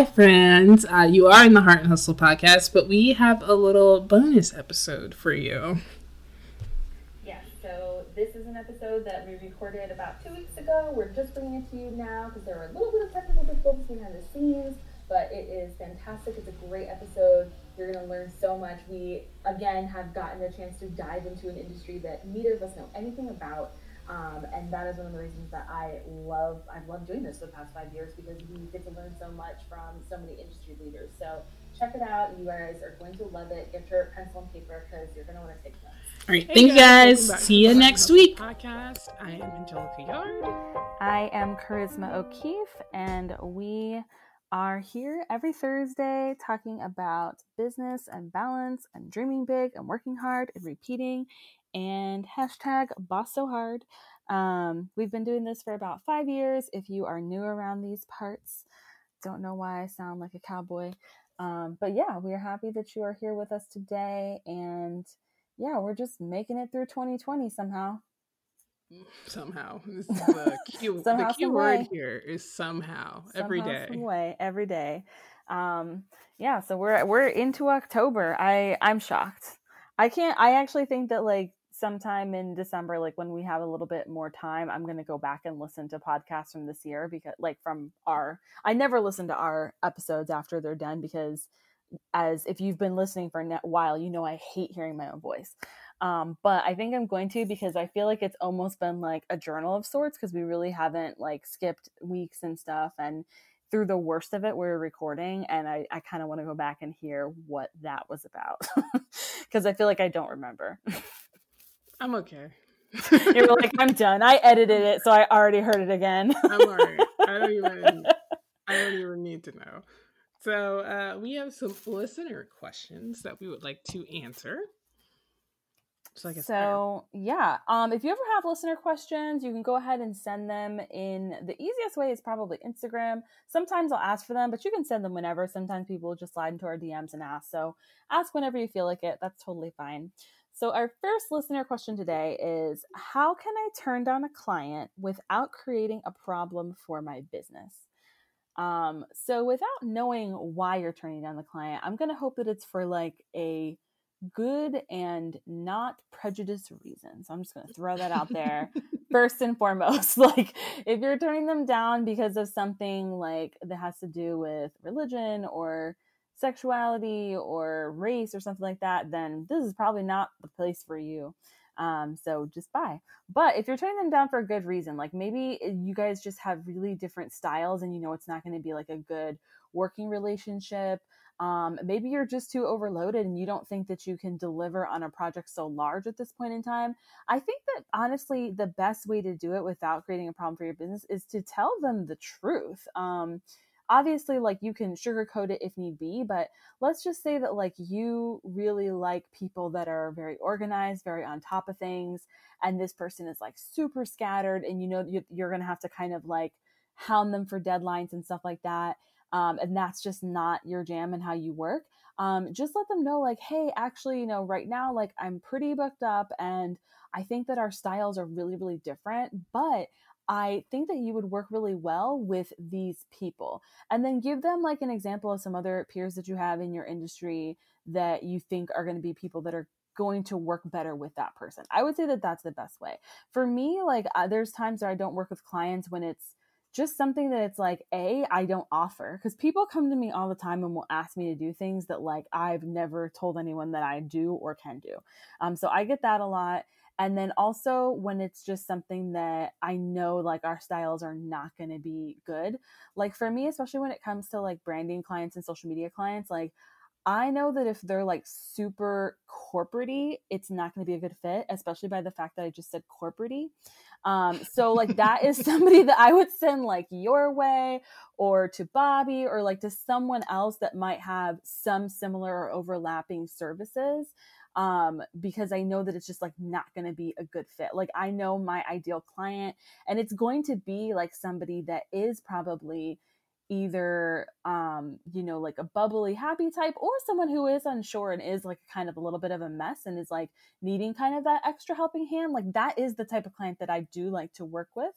Hi, friends. Uh, you are in the Heart and Hustle podcast, but we have a little bonus episode for you. Yeah, so this is an episode that we recorded about two weeks ago. We're just bringing it to you now because there were a little bit of technical difficulties behind the scenes, but it is fantastic. It's a great episode. You're going to learn so much. We, again, have gotten a chance to dive into an industry that neither of us know anything about. Um, and that is one of the reasons that I love I've loved doing this for the past five years because you get to learn so much from so many industry leaders. So check it out. You guys are going to love it. Get your pencil and paper because you're going to want to take notes. All right, hey thank guys, you guys. See you next week. Podcast. I am Angelica Yard. I am Charisma O'Keefe, and we are here every Thursday talking about business and balance and dreaming big and working hard and repeating and hashtag boss so hard. Um, we've been doing this for about five years. If you are new around these parts, don't know why I sound like a cowboy. Um, but yeah, we are happy that you are here with us today. And yeah, we're just making it through 2020 somehow. Somehow. This is the key, somehow, the key word here is somehow, somehow every day. Some way, every day. Um, yeah, so we're we're into October. I I'm shocked. I can't I actually think that like sometime in December, like when we have a little bit more time, I'm going to go back and listen to podcasts from this year because, like, from our, I never listen to our episodes after they're done because, as if you've been listening for a while, you know I hate hearing my own voice. Um, but I think I'm going to because I feel like it's almost been like a journal of sorts because we really haven't like skipped weeks and stuff. And through the worst of it, we are recording, and I, I kind of want to go back and hear what that was about because I feel like I don't remember. I'm okay. You're like, I'm done. I edited it, so I already heard it again. I'm alright. I don't even. I don't even need to know. So uh, we have some listener questions that we would like to answer. So, so yeah, um, if you ever have listener questions, you can go ahead and send them in. The easiest way is probably Instagram. Sometimes I'll ask for them, but you can send them whenever. Sometimes people just slide into our DMs and ask. So ask whenever you feel like it. That's totally fine. So, our first listener question today is How can I turn down a client without creating a problem for my business? Um, so, without knowing why you're turning down the client, I'm going to hope that it's for like a good and not prejudice reasons. So I'm just going to throw that out there first and foremost. Like, if you're turning them down because of something like that has to do with religion or sexuality or race or something like that, then this is probably not the place for you. Um, so just buy. But if you're turning them down for a good reason, like maybe you guys just have really different styles and you know it's not going to be like a good working relationship. Um, maybe you're just too overloaded and you don't think that you can deliver on a project so large at this point in time. I think that honestly, the best way to do it without creating a problem for your business is to tell them the truth. Um, obviously like you can sugarcoat it if need be but let's just say that like you really like people that are very organized very on top of things and this person is like super scattered and you know you're gonna have to kind of like hound them for deadlines and stuff like that um, and that's just not your jam and how you work um, just let them know like hey actually you know right now like i'm pretty booked up and i think that our styles are really really different but I think that you would work really well with these people. And then give them like an example of some other peers that you have in your industry that you think are going to be people that are going to work better with that person. I would say that that's the best way. For me, like uh, there's times where I don't work with clients when it's just something that it's like a I don't offer because people come to me all the time and will ask me to do things that like I've never told anyone that I do or can do. Um, so I get that a lot and then also when it's just something that i know like our styles are not going to be good like for me especially when it comes to like branding clients and social media clients like i know that if they're like super corporatey it's not going to be a good fit especially by the fact that i just said corporatey. Um, so like that is somebody that i would send like your way or to bobby or like to someone else that might have some similar or overlapping services um, because I know that it's just like not going to be a good fit. Like I know my ideal client, and it's going to be like somebody that is probably either um you know like a bubbly happy type or someone who is unsure and is like kind of a little bit of a mess and is like needing kind of that extra helping hand like that is the type of client that i do like to work with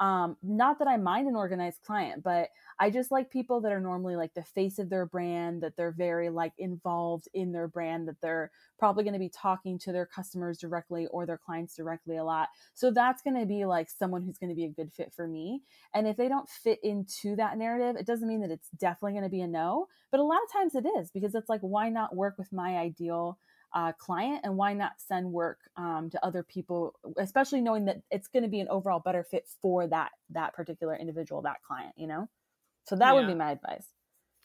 um, not that I mind an organized client, but I just like people that are normally like the face of their brand, that they're very like involved in their brand, that they're probably going to be talking to their customers directly or their clients directly a lot. So that's going to be like someone who's going to be a good fit for me. And if they don't fit into that narrative, it doesn't mean that it's definitely going to be a no, but a lot of times it is because it's like, why not work with my ideal uh, client and why not send work um, to other people especially knowing that it's going to be an overall better fit for that that particular individual that client you know? So that yeah. would be my advice.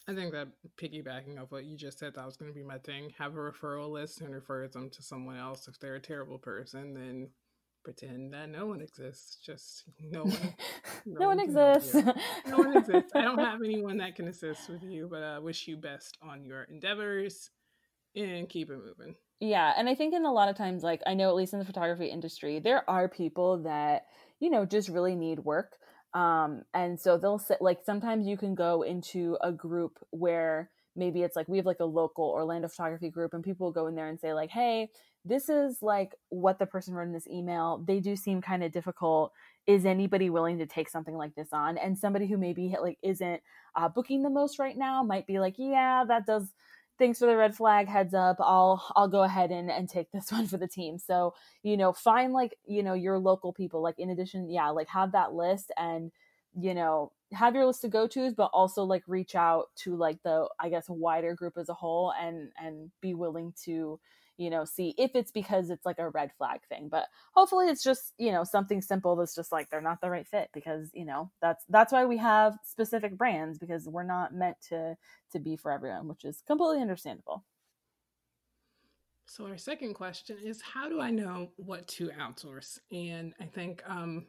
I think that piggybacking off what you just said that was going to be my thing. Have a referral list and refer them to someone else. If they're a terrible person then pretend that no one exists just no one no, no one, one exists no one exists i don't have anyone that can assist with you but i wish you best on your endeavors and keep it moving. Yeah, and I think in a lot of times, like I know at least in the photography industry, there are people that you know just really need work, um, and so they'll sit like sometimes you can go into a group where maybe it's like we have like a local Orlando photography group, and people will go in there and say like, hey. This is like what the person wrote in this email. They do seem kind of difficult. Is anybody willing to take something like this on? And somebody who maybe like isn't uh, booking the most right now might be like, yeah, that does thanks for the red flag heads up i'll i'll go ahead and, and take this one for the team so you know find like you know your local people like in addition yeah like have that list and you know have your list of go-to's but also like reach out to like the i guess wider group as a whole and and be willing to you know see if it's because it's like a red flag thing but hopefully it's just you know something simple that's just like they're not the right fit because you know that's that's why we have specific brands because we're not meant to to be for everyone which is completely understandable so our second question is how do i know what to outsource and i think um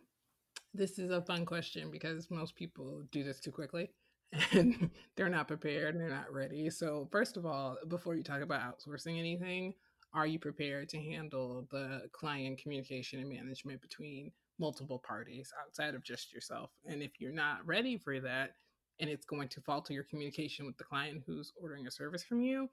this is a fun question because most people do this too quickly and they're not prepared and they're not ready. So, first of all, before you talk about outsourcing anything, are you prepared to handle the client communication and management between multiple parties outside of just yourself? And if you're not ready for that, and it's going to falter your communication with the client who's ordering a service from you,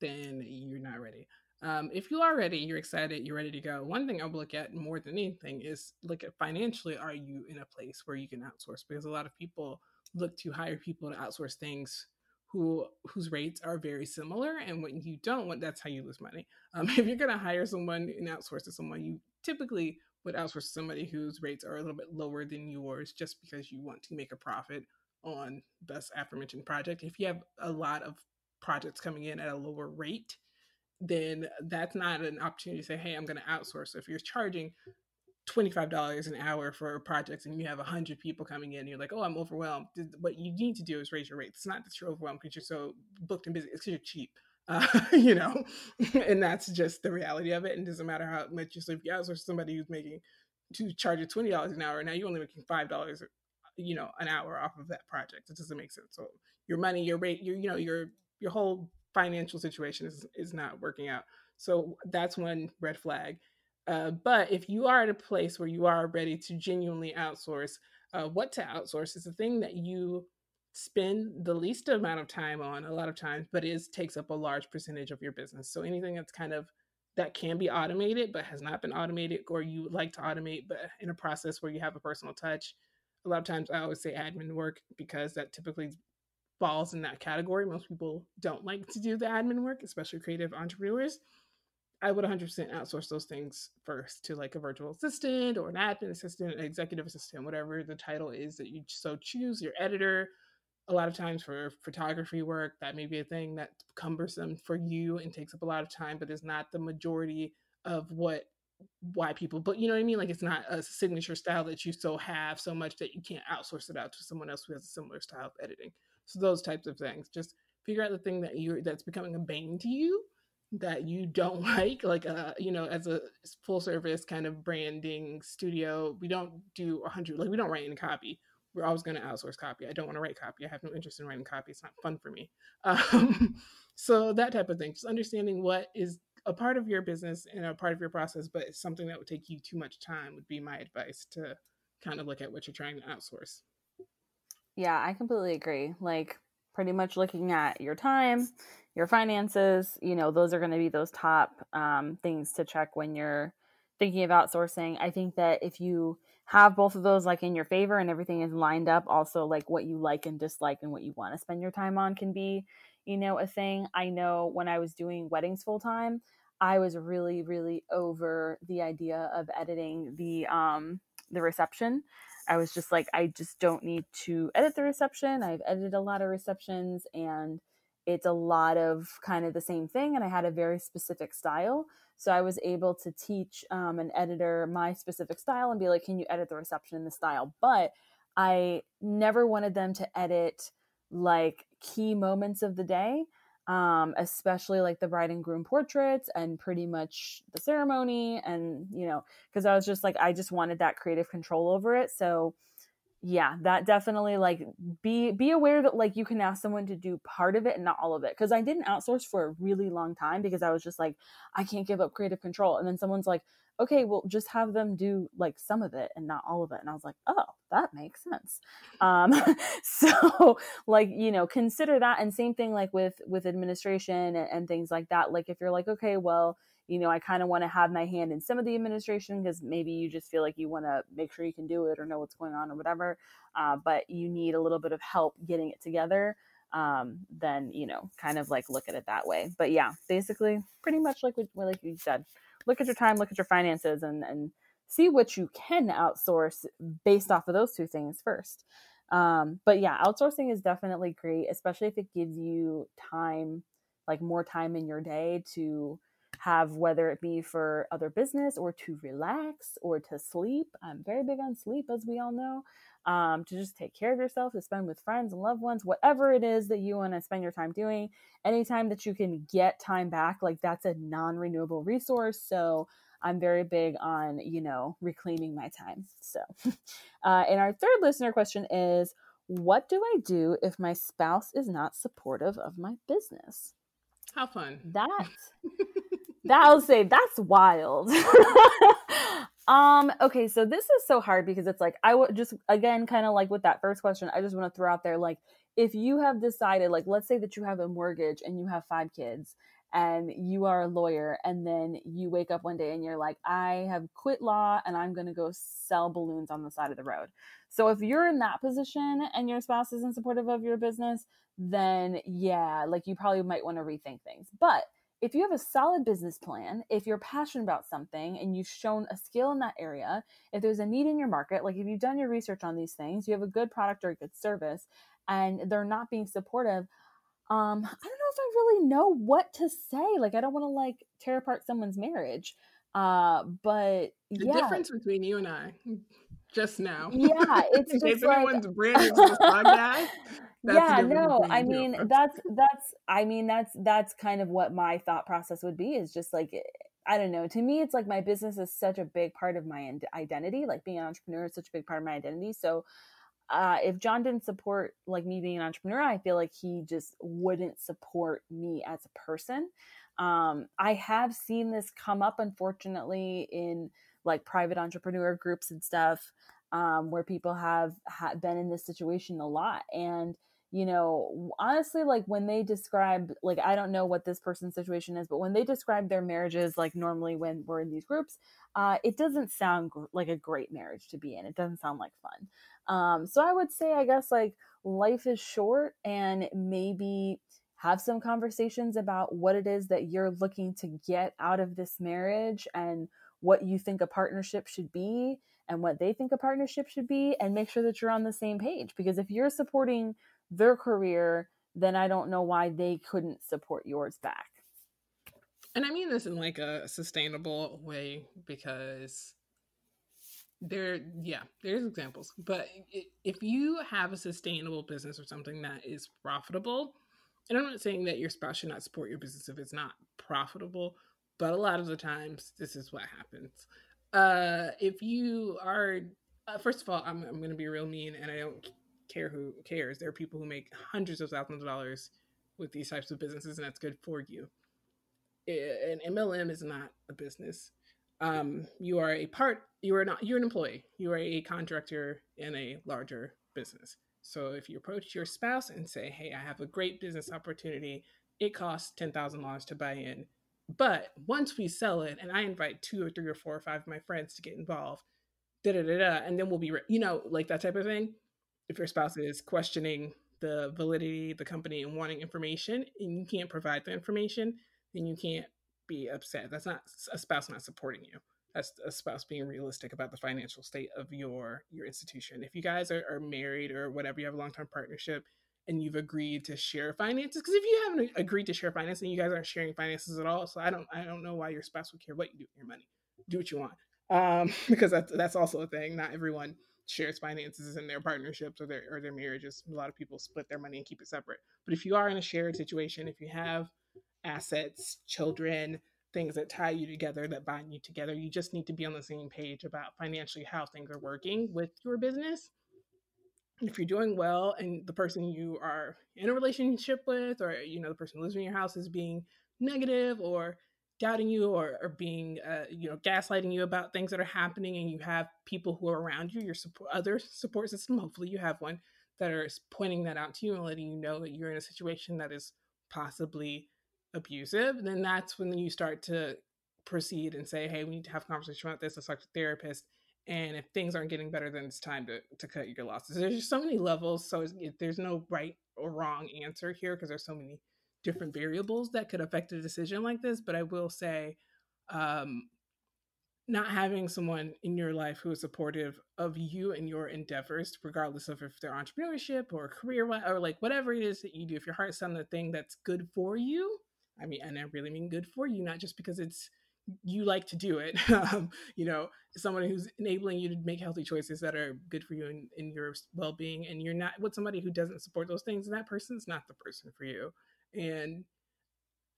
then you're not ready. Um, if you are ready, you're excited, you're ready to go. One thing I would look at more than anything is look at financially, are you in a place where you can outsource? Because a lot of people look to hire people to outsource things who whose rates are very similar and when you don't want, that's how you lose money. Um, if you're going to hire someone and outsource to someone you typically would outsource to somebody whose rates are a little bit lower than yours just because you want to make a profit on this aforementioned project. If you have a lot of projects coming in at a lower rate then that's not an opportunity to say hey i'm going to outsource. So if you're charging $25 an hour for projects and you have 100 people coming in, you're like, oh, I'm overwhelmed. What you need to do is raise your rates. It's not that you're overwhelmed because you're so booked and busy, it's because you're cheap. Uh, you know, and that's just the reality of it. And it doesn't matter how much you so if you outsource somebody who's making to charge you twenty dollars an hour, now you're only making five dollars, you know, an hour off of that project. It doesn't make sense. So your money, your rate, your you know, your your whole financial situation is is not working out. So that's one red flag. Uh, but if you are at a place where you are ready to genuinely outsource, uh, what to outsource is the thing that you spend the least amount of time on a lot of times, but is takes up a large percentage of your business. So anything that's kind of that can be automated but has not been automated, or you would like to automate but in a process where you have a personal touch. A lot of times I always say admin work because that typically falls in that category. Most people don't like to do the admin work, especially creative entrepreneurs. I would 100% outsource those things first to like a virtual assistant or an admin assistant, an executive assistant, whatever the title is that you so choose, your editor. A lot of times for photography work, that may be a thing that's cumbersome for you and takes up a lot of time, but is not the majority of what why people but you know what i mean like it's not a signature style that you so have so much that you can't outsource it out to someone else who has a similar style of editing so those types of things just figure out the thing that you that's becoming a bane to you that you don't like like uh you know as a full service kind of branding studio we don't do 100 like we don't write any copy. We're always going to outsource copy. I don't want to write copy. I have no interest in writing copy. It's not fun for me. Um, so that type of thing. Just understanding what is a part of your business and a part of your process but it's something that would take you too much time would be my advice to kind of look at what you're trying to outsource. Yeah i completely agree. Like pretty much looking at your time your finances you know those are going to be those top um, things to check when you're thinking of outsourcing, I think that if you have both of those like in your favor and everything is lined up, also like what you like and dislike and what you want to spend your time on can be, you know, a thing. I know when I was doing weddings full time, I was really, really over the idea of editing the um the reception. I was just like, I just don't need to edit the reception. I've edited a lot of receptions and it's a lot of kind of the same thing. And I had a very specific style. So I was able to teach um, an editor my specific style and be like, can you edit the reception in the style? But I never wanted them to edit like key moments of the day um, especially like the bride and groom portraits and pretty much the ceremony. And, you know, because I was just like, I just wanted that creative control over it. So, yeah that definitely like be be aware that like you can ask someone to do part of it and not all of it because i didn't outsource for a really long time because i was just like i can't give up creative control and then someone's like okay, well, just have them do like some of it and not all of it. And I was like, oh, that makes sense. Um, so like, you know, consider that. And same thing like with, with administration and, and things like that. Like if you're like, okay, well, you know, I kind of want to have my hand in some of the administration because maybe you just feel like you want to make sure you can do it or know what's going on or whatever. Uh, but you need a little bit of help getting it together um, then you know, kind of like look at it that way. But yeah, basically, pretty much like what, like you said, look at your time, look at your finances, and and see what you can outsource based off of those two things first. Um, but yeah, outsourcing is definitely great, especially if it gives you time, like more time in your day to have whether it be for other business or to relax or to sleep. I'm very big on sleep, as we all know. Um, to just take care of yourself, to spend with friends and loved ones, whatever it is that you want to spend your time doing. Anytime that you can get time back, like that's a non renewable resource. So I'm very big on, you know, reclaiming my time. So, uh, and our third listener question is What do I do if my spouse is not supportive of my business? How fun. That that I'll say that's wild. um okay, so this is so hard because it's like I would just again kind of like with that first question, I just want to throw out there like if you have decided like let's say that you have a mortgage and you have 5 kids and you are a lawyer and then you wake up one day and you're like I have quit law and I'm going to go sell balloons on the side of the road. So if you're in that position and your spouse isn't supportive of your business, then yeah, like you probably might want to rethink things. But if you have a solid business plan, if you're passionate about something and you've shown a skill in that area, if there's a need in your market, like if you've done your research on these things, you have a good product or a good service, and they're not being supportive, um, I don't know if I really know what to say. Like, I don't want to like tear apart someone's marriage. Uh, but the yeah. difference between you and I just now. Yeah, it's just if like, anyone's brand this podcast, yeah no i mean that's that's i mean that's that's kind of what my thought process would be is just like i don't know to me it's like my business is such a big part of my identity like being an entrepreneur is such a big part of my identity so uh, if john didn't support like me being an entrepreneur i feel like he just wouldn't support me as a person. Um, i have seen this come up unfortunately in like private entrepreneur groups and stuff um, where people have, have been in this situation a lot. And you know honestly like when they describe like i don't know what this person's situation is but when they describe their marriages like normally when we're in these groups uh, it doesn't sound gr- like a great marriage to be in. It doesn't sound like fun. Um, so i would say i guess like life is short and maybe have some conversations about what it is that you're looking to get out of this marriage and what you think a partnership should be and what they think a partnership should be and make sure that you're on the same page. Because if you're supporting their career, then I don't know why they couldn't support yours back. And I mean this in like a sustainable way because there, yeah, there's examples. But if you have a sustainable business or something that is profitable, and I'm not saying that your spouse should not support your business if it's not profitable, but a lot of the times this is what happens. Uh, if you are, uh, first of all, I'm, I'm going to be real mean and I don't care who cares. There are people who make hundreds of thousands of dollars with these types of businesses, and that's good for you. An MLM is not a business. Um, you are a part. You are not. You're an employee. You are a contractor in a larger business. So if you approach your spouse and say, "Hey, I have a great business opportunity. It costs ten thousand dollars to buy in. But once we sell it, and I invite two or three or four or five of my friends to get involved, da da da da, and then we'll be, re- you know, like that type of thing. If your spouse is questioning the validity the company and wanting information, and you can't provide the information, then you can't be upset. That's not a spouse not supporting you. That's a spouse being realistic about the financial state of your your institution. If you guys are, are married or whatever, you have a long term partnership, and you've agreed to share finances because if you haven't agreed to share finances and you guys aren't sharing finances at all so i don't i don't know why your spouse would care what you do with your money do what you want um, because that's that's also a thing not everyone shares finances in their partnerships or their or their marriages a lot of people split their money and keep it separate. But if you are in a shared situation if you have assets children things that tie you together that bind you together you just need to be on the same page about financially how things are working with your business. If you're doing well and the person you are in a relationship with or you know the person who lives in your house is being negative or doubting you or, or being uh, you know gaslighting you about things that are happening and you have people who are around you your support other support system hopefully you have one that are pointing that out to you and letting you know that you're in a situation that is possibly abusive then that's when you start to proceed and say hey we need to have a conversation about this. Let's talk to a therapist. And if things aren't getting better then it's time to, to cut your losses. There's just so many levels so there's no right or wrong answer here because there's so many different variables that could affect a decision like this but i will say um, not having someone in your life who is supportive of you and your endeavors regardless of if they're entrepreneurship or career or like whatever it is that you do if your heart's on the thing that's good for you i mean and i really mean good for you not just because it's you like to do it um, you know someone who's enabling you to make healthy choices that are good for you and in, your well-being and you're not with somebody who doesn't support those things that person's not the person for you and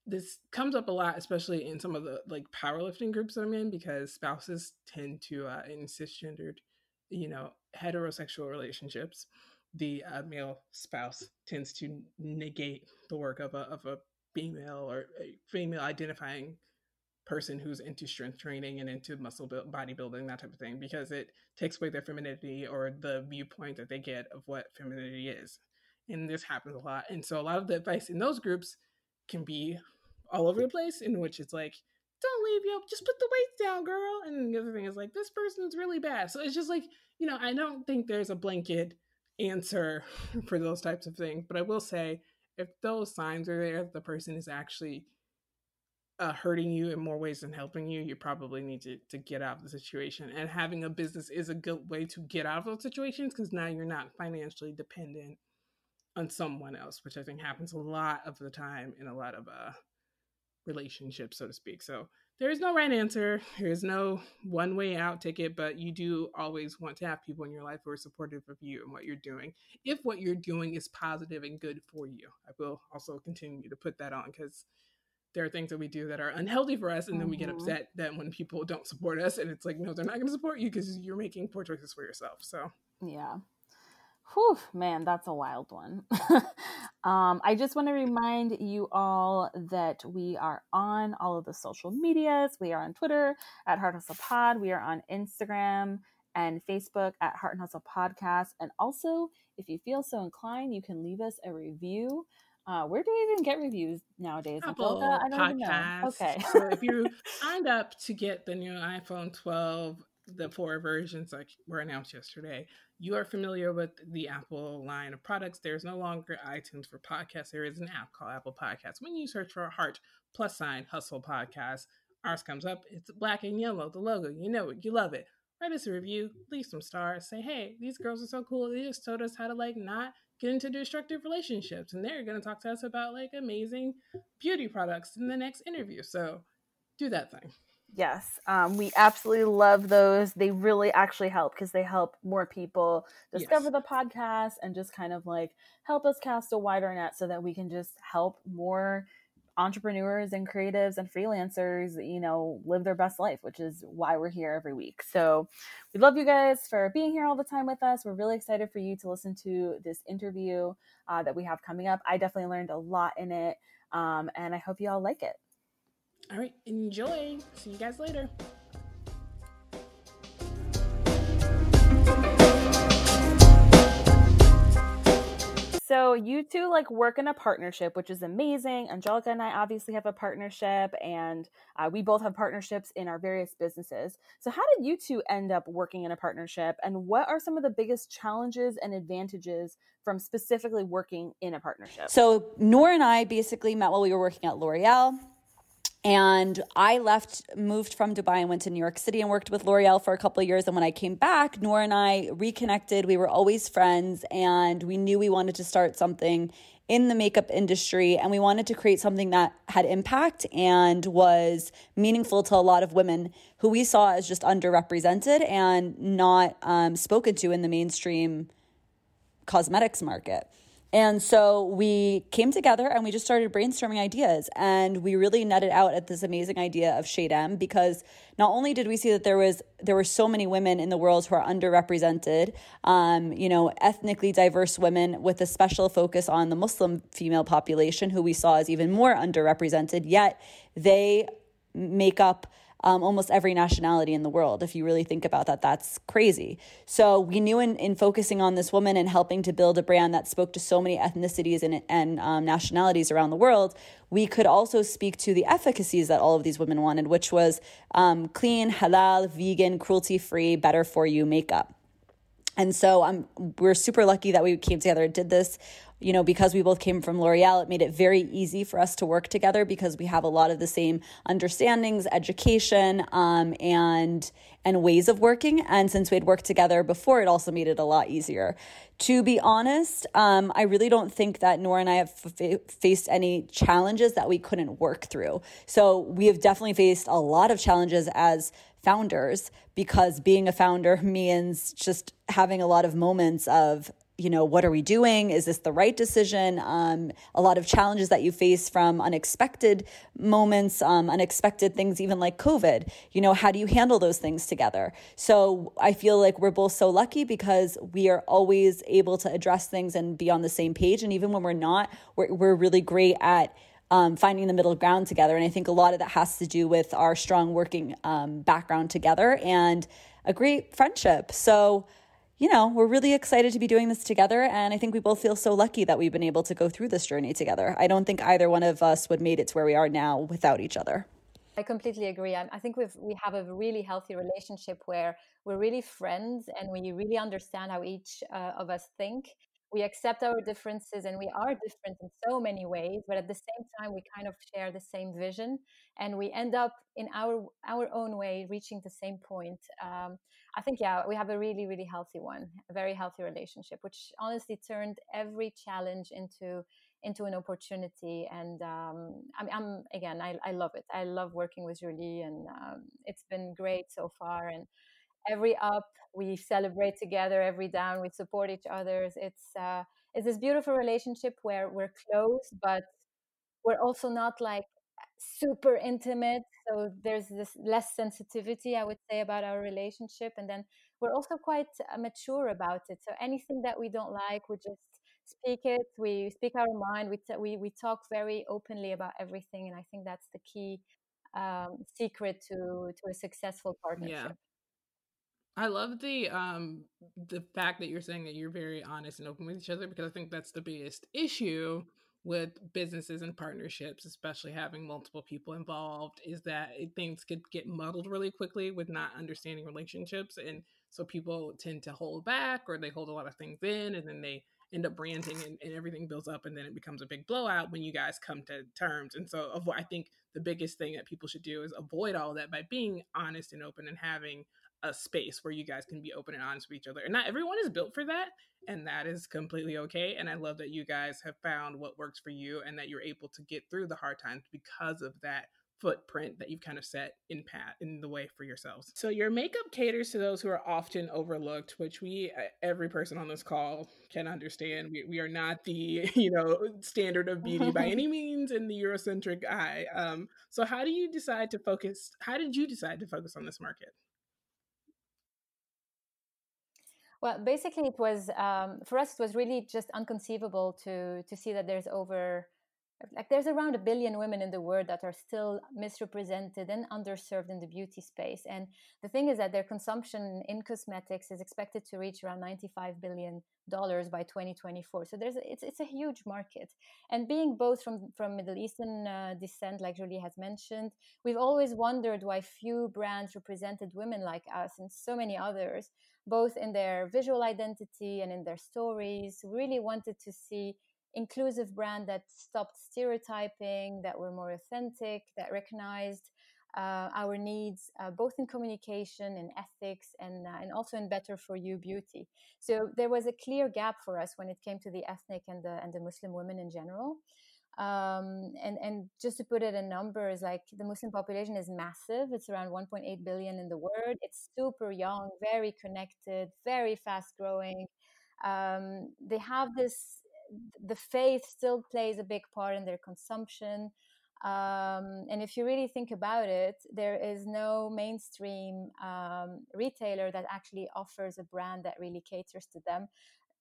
this comes up a lot especially in some of the like powerlifting groups that i'm in because spouses tend to uh, in cisgendered you know heterosexual relationships the uh, male spouse tends to negate the work of a, of a female or a female identifying person who's into strength training and into muscle build, bodybuilding that type of thing because it takes away their femininity or the viewpoint that they get of what femininity is and this happens a lot and so a lot of the advice in those groups can be all over the place in which it's like don't leave yo just put the weights down girl and the other thing is like this person's really bad so it's just like you know i don't think there's a blanket answer for those types of things but i will say if those signs are there the person is actually uh, hurting you in more ways than helping you, you probably need to, to get out of the situation. And having a business is a good way to get out of those situations because now you're not financially dependent on someone else, which I think happens a lot of the time in a lot of uh, relationships, so to speak. So there is no right answer. There is no one way out ticket, but you do always want to have people in your life who are supportive of you and what you're doing. If what you're doing is positive and good for you, I will also continue to put that on because there are things that we do that are unhealthy for us and then we get mm-hmm. upset that when people don't support us and it's like no they're not going to support you because you're making poor choices for yourself so yeah Whew, man, that's a wild one. um, I just want to remind you all that we are on all of the social medias. We are on Twitter at Heart Hustle Pod. We are on Instagram and Facebook at Heart and Hustle Podcast. And also, if you feel so inclined, you can leave us a review uh, where do we even get reviews nowadays? Apple I don't Podcasts. Okay. so if you signed up to get the new iPhone 12, the four versions like were announced yesterday, you are familiar with the Apple line of products. There's no longer iTunes for podcasts. There is an app called Apple Podcasts. When you search for Heart plus sign Hustle Podcast, ours comes up. It's black and yellow, the logo. You know it. You love it. Write us a review, leave some stars, say, hey, these girls are so cool. They just told us how to like not get into destructive relationships and they're going to talk to us about like amazing beauty products in the next interview so do that thing yes um, we absolutely love those they really actually help because they help more people discover yes. the podcast and just kind of like help us cast a wider net so that we can just help more entrepreneurs and creatives and freelancers, you know, live their best life, which is why we're here every week. So we love you guys for being here all the time with us. We're really excited for you to listen to this interview uh, that we have coming up. I definitely learned a lot in it, um, and I hope you all like it. All right, enjoy. See you guys later. So you two like work in a partnership, which is amazing. Angelica and I obviously have a partnership, and uh, we both have partnerships in our various businesses. So how did you two end up working in a partnership, and what are some of the biggest challenges and advantages from specifically working in a partnership? So Noor and I basically met while we were working at L'Oreal. And I left, moved from Dubai and went to New York City and worked with L'Oreal for a couple of years. And when I came back, Noor and I reconnected. We were always friends and we knew we wanted to start something in the makeup industry and we wanted to create something that had impact and was meaningful to a lot of women who we saw as just underrepresented and not um, spoken to in the mainstream cosmetics market. And so we came together and we just started brainstorming ideas. And we really netted out at this amazing idea of Shade M because not only did we see that there was there were so many women in the world who are underrepresented, um, you know, ethnically diverse women with a special focus on the Muslim female population, who we saw as even more underrepresented, yet they make up um, almost every nationality in the world. If you really think about that, that's crazy. So we knew in, in focusing on this woman and helping to build a brand that spoke to so many ethnicities and, and um, nationalities around the world, we could also speak to the efficacies that all of these women wanted, which was um, clean, halal, vegan, cruelty free, better for you makeup. And so I'm we're super lucky that we came together and did this you know, because we both came from L'Oreal, it made it very easy for us to work together because we have a lot of the same understandings, education, um, and and ways of working. And since we had worked together before, it also made it a lot easier. To be honest, um, I really don't think that Noor and I have f- faced any challenges that we couldn't work through. So we have definitely faced a lot of challenges as founders because being a founder means just having a lot of moments of you know, what are we doing? Is this the right decision? Um, a lot of challenges that you face from unexpected moments, um, unexpected things, even like COVID. You know, how do you handle those things together? So I feel like we're both so lucky because we are always able to address things and be on the same page. And even when we're not, we're, we're really great at um, finding the middle ground together. And I think a lot of that has to do with our strong working um, background together and a great friendship. So, you know, we're really excited to be doing this together. And I think we both feel so lucky that we've been able to go through this journey together. I don't think either one of us would made it to where we are now without each other. I completely agree. I, think we've we have a really healthy relationship where we're really friends and we really understand how each uh, of us think. We accept our differences and we are different in so many ways, but at the same time, we kind of share the same vision and we end up in our our own way reaching the same point. Um, I think yeah, we have a really really healthy one, a very healthy relationship, which honestly turned every challenge into into an opportunity. And um, I'm, I'm, again, I, I love it. I love working with Julie, and um, it's been great so far. And every up we celebrate together, every down we support each other. It's uh, it's this beautiful relationship where we're close, but we're also not like super intimate so there's this less sensitivity i would say about our relationship and then we're also quite uh, mature about it so anything that we don't like we just speak it we speak our mind we, t- we, we talk very openly about everything and i think that's the key um, secret to to a successful partnership yeah. I love the um the fact that you're saying that you're very honest and open with each other because I think that's the biggest issue with businesses and partnerships, especially having multiple people involved, is that eh, things could get muddled really quickly with not understanding relationships. And so people tend to hold back or they hold a lot of things in and then they end up branding and, and everything builds up and then it becomes a big blowout when you guys come to terms. And so I think the biggest thing that people should do is avoid all that by being honest and open and having a space where you guys can be open and honest with each other. And not everyone is built for that, and that is completely okay. And I love that you guys have found what works for you and that you're able to get through the hard times because of that footprint that you've kind of set in pat in the way for yourselves. So your makeup caters to those who are often overlooked, which we every person on this call can understand. We, we are not the you know standard of beauty by any means in the Eurocentric eye. Um, so how do you decide to focus? How did you decide to focus on this market? Well, basically, it was um, for us. It was really just unconceivable to to see that there's over like there's around a billion women in the world that are still misrepresented and underserved in the beauty space. And the thing is that their consumption in cosmetics is expected to reach around 95 billion dollars by 2024 so there's it's, it's a huge market. And being both from from middle eastern uh, descent like julie has mentioned we've always wondered why few brands represented women like us and so many others both in their visual identity and in their stories we really wanted to see inclusive brand that stopped stereotyping, that were more authentic, that recognized uh, our needs, uh, both in communication and ethics, and uh, and also in better for you beauty. So there was a clear gap for us when it came to the ethnic and the and the Muslim women in general. Um, and and just to put it in numbers, like the Muslim population is massive. It's around 1.8 billion in the world. It's super young, very connected, very fast growing. Um, they have this the faith still plays a big part in their consumption. Um, and if you really think about it, there is no mainstream um, retailer that actually offers a brand that really caters to them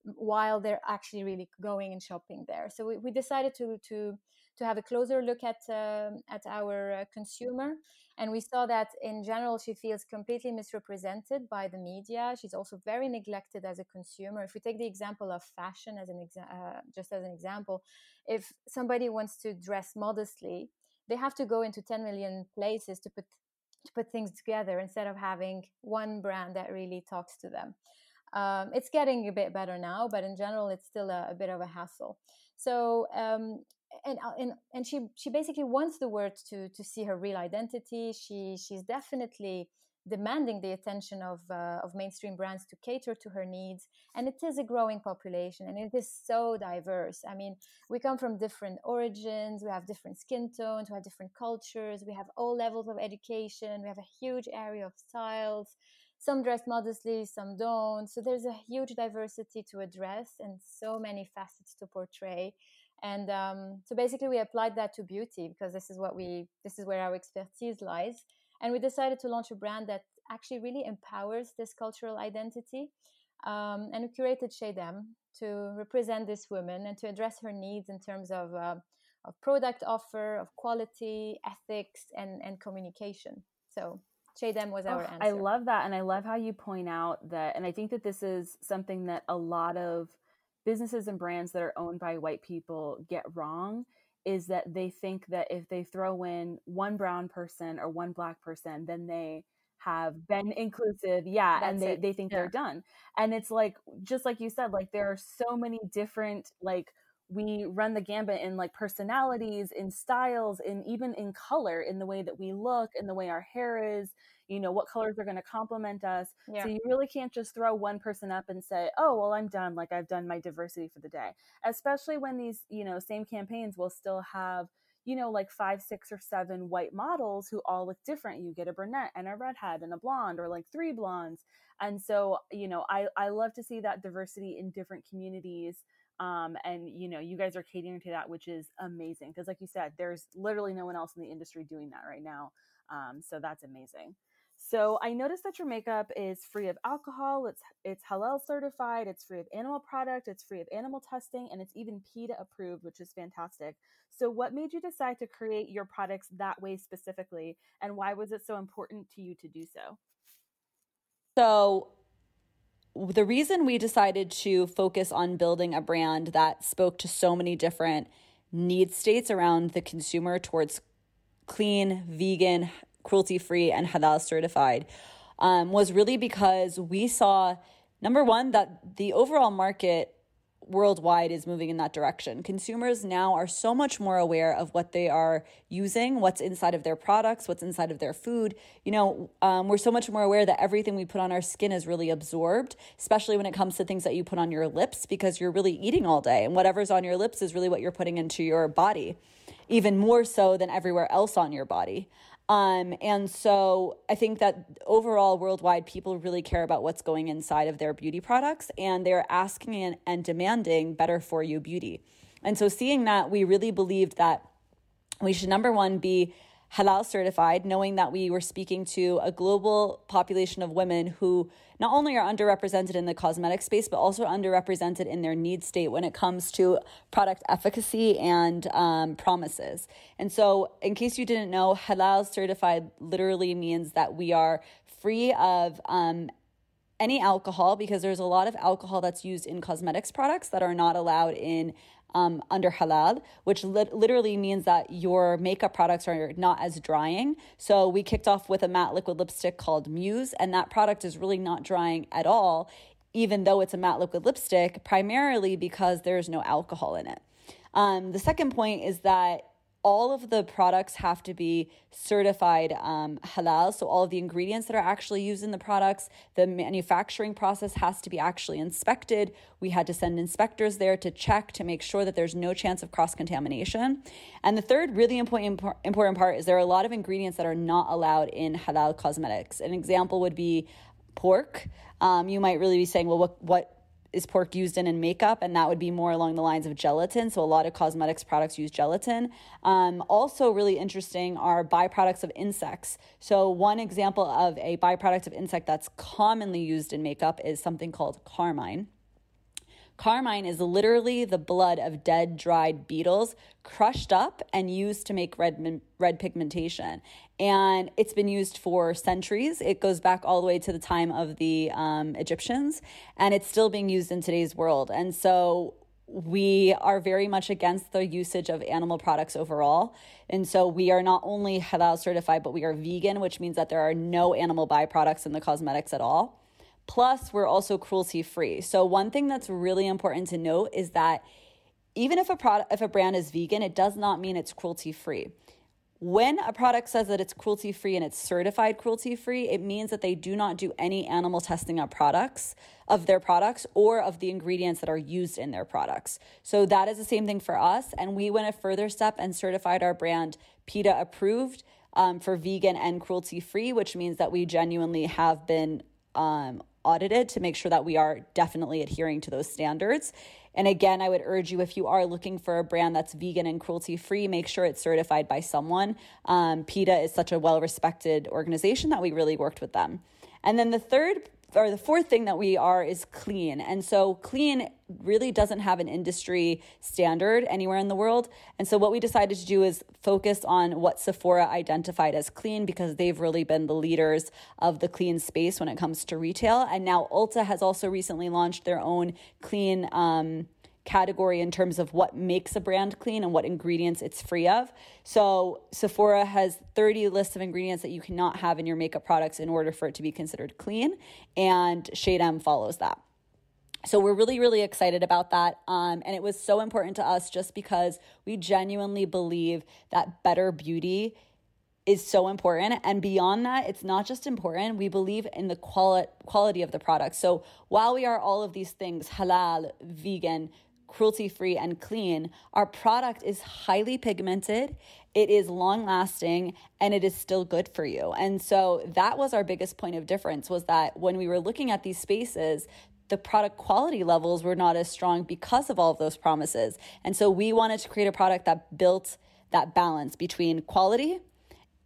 while they're actually really going and shopping there. So we, we decided to to to have a closer look at uh, at our uh, consumer and we saw that in general, she feels completely misrepresented by the media. She's also very neglected as a consumer. If we take the example of fashion as an exa- uh, just as an example, if somebody wants to dress modestly, they have to go into 10 million places to put to put things together instead of having one brand that really talks to them. Um, it's getting a bit better now, but in general, it's still a, a bit of a hassle. So um, and uh, and and she she basically wants the world to to see her real identity. She she's definitely demanding the attention of uh, of mainstream brands to cater to her needs and it is a growing population and it is so diverse i mean we come from different origins we have different skin tones we have different cultures we have all levels of education we have a huge area of styles some dress modestly some don't. So there's a huge diversity to address and so many facets to portray. And um, so basically we applied that to beauty because this is what we this is where our expertise lies. And we decided to launch a brand that actually really empowers this cultural identity um, and we curated Shadem to represent this woman and to address her needs in terms of, uh, of product offer, of quality, ethics, and, and communication. So Shadem was our oh, answer. I love that. And I love how you point out that, and I think that this is something that a lot of businesses and brands that are owned by white people get wrong is that they think that if they throw in one brown person or one black person, then they have been inclusive. Yeah. That's and they, they think yeah. they're done. And it's like, just like you said, like there are so many different, like, we run the gambit in like personalities, in styles, and even in color, in the way that we look, in the way our hair is, you know what colors are going to complement us. Yeah. so you really can't just throw one person up and say oh well i'm done like i've done my diversity for the day. Especially when these you know same campaigns will still have you know like five six or seven white models who all look different. You get a brunette and a redhead and a blonde or like three blondes. And so you know i i love to see that diversity in different communities um, and you know you guys are catering to that which is amazing because like you said there's literally no one else in the industry doing that right now um, so that's amazing so I noticed that your makeup is free of alcohol. It's it's halal certified. It's free of animal product. It's free of animal testing, and it's even PETA approved, which is fantastic. So what made you decide to create your products that way specifically, and why was it so important to you to do so? So the reason we decided to focus on building a brand that spoke to so many different need states around the consumer towards clean, vegan, cruelty free and halal certified um, was really because we saw number one that the overall market worldwide is moving in that direction. Consumers now are so much more aware of what they are using, what's inside of their products, what's inside of their food. You know, um, we're so much more aware that everything we put on our skin is really absorbed, especially when it comes to things that you put on your lips because you're really eating all day. And whatever's on your lips is really what you're putting into your body, even more so than everywhere else on your body. Um, and so I think that overall, worldwide, people really care about what's going inside of their beauty products and they're asking and, and demanding better for you beauty. And so seeing that, we really believed that we should, number one, be halal certified, knowing that we were speaking to a global population of women who not only are underrepresented in the cosmetic space, but also underrepresented in their need state when it comes to product efficacy and um, promises. And so, in case you didn't know, halal certified literally means that we are free of um, any alcohol because there's a lot of alcohol that's used in cosmetics products that are not allowed in um, under halal, which li- literally means that your makeup products are not as drying. So we kicked off with a matte liquid lipstick called Muse, and that product is really not drying at all, even though it's a matte liquid lipstick, primarily because there's no alcohol in it. Um, the second point is that all of the products have to be certified um, halal. So, all of the ingredients that are actually used in the products, the manufacturing process has to be actually inspected. We had to send inspectors there to check to make sure that there's no chance of cross contamination. And the third really important, important part is there are a lot of ingredients that are not allowed in halal cosmetics. An example would be pork. Um, you might really be saying, well, what, what is pork used in in makeup, and that would be more along the lines of gelatin. So a lot of cosmetics products use gelatin. Um, also, really interesting are byproducts of insects. So one example of a byproduct of insect that's commonly used in makeup is something called carmine. Carmine is literally the blood of dead, dried beetles crushed up and used to make red, red pigmentation. And it's been used for centuries. It goes back all the way to the time of the um, Egyptians, and it's still being used in today's world. And so we are very much against the usage of animal products overall. And so we are not only halal certified, but we are vegan, which means that there are no animal byproducts in the cosmetics at all. Plus, we're also cruelty free. So, one thing that's really important to note is that even if a product if a brand is vegan, it does not mean it's cruelty free. When a product says that it's cruelty free and it's certified cruelty free, it means that they do not do any animal testing of products, of their products, or of the ingredients that are used in their products. So that is the same thing for us. And we went a further step and certified our brand PETA approved um, for vegan and cruelty free, which means that we genuinely have been um, audited to make sure that we are definitely adhering to those standards. And again, I would urge you if you are looking for a brand that's vegan and cruelty free, make sure it's certified by someone. Um, PETA is such a well respected organization that we really worked with them. And then the third or the fourth thing that we are is clean. And so clean really doesn't have an industry standard anywhere in the world. And so what we decided to do is focus on what Sephora identified as clean because they've really been the leaders of the clean space when it comes to retail. And now Ulta has also recently launched their own clean um, category in terms of what makes a brand clean and what ingredients it's free of. So Sephora has 30 lists of ingredients that you cannot have in your makeup products in order for it to be considered clean, and Shade M follows that. So we're really, really excited about that. Um, and it was so important to us just because we genuinely believe that better beauty is so important. And beyond that, it's not just important, we believe in the quali- quality of the product. So while we are all of these things halal, vegan, cruelty free, and clean, our product is highly pigmented, it is long lasting, and it is still good for you. And so that was our biggest point of difference was that when we were looking at these spaces, the product quality levels were not as strong because of all of those promises. And so we wanted to create a product that built that balance between quality